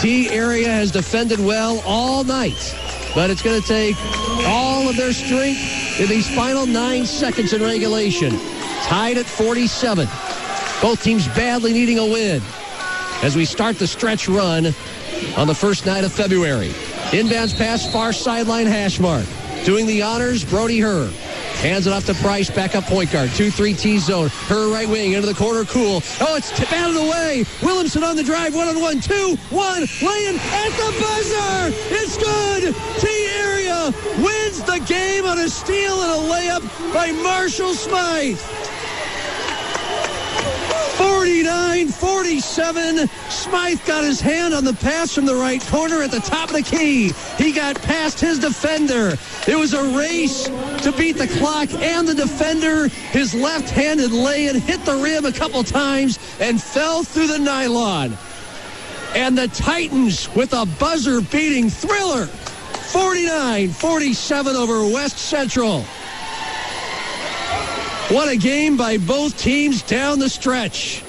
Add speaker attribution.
Speaker 1: Tea Area has defended well all night, but it's going to take all of their strength in these final nine seconds in regulation. Tied at 47. Both teams badly needing a win as we start the stretch run on the first night of February. Inbounds pass, far sideline hash mark. Doing the honors, Brody Herr. Hands it off to Price, back up point guard. 2-3 T zone. Herr right wing into the corner, cool. Oh, it's batted away. Williamson on the drive, one on one, two, one, laying at the buzzer. It's good. Tea Area wins the game on a steal and a layup by Marshall Smythe. 49 47. Smythe got his hand on the pass from the right corner at the top of the key. He got past his defender. It was a race to beat the clock and the defender. His left handed lay and hit the rim a couple times and fell through the nylon. And the Titans with a buzzer beating thriller 49 47 over West Central. What a game by both teams down the stretch.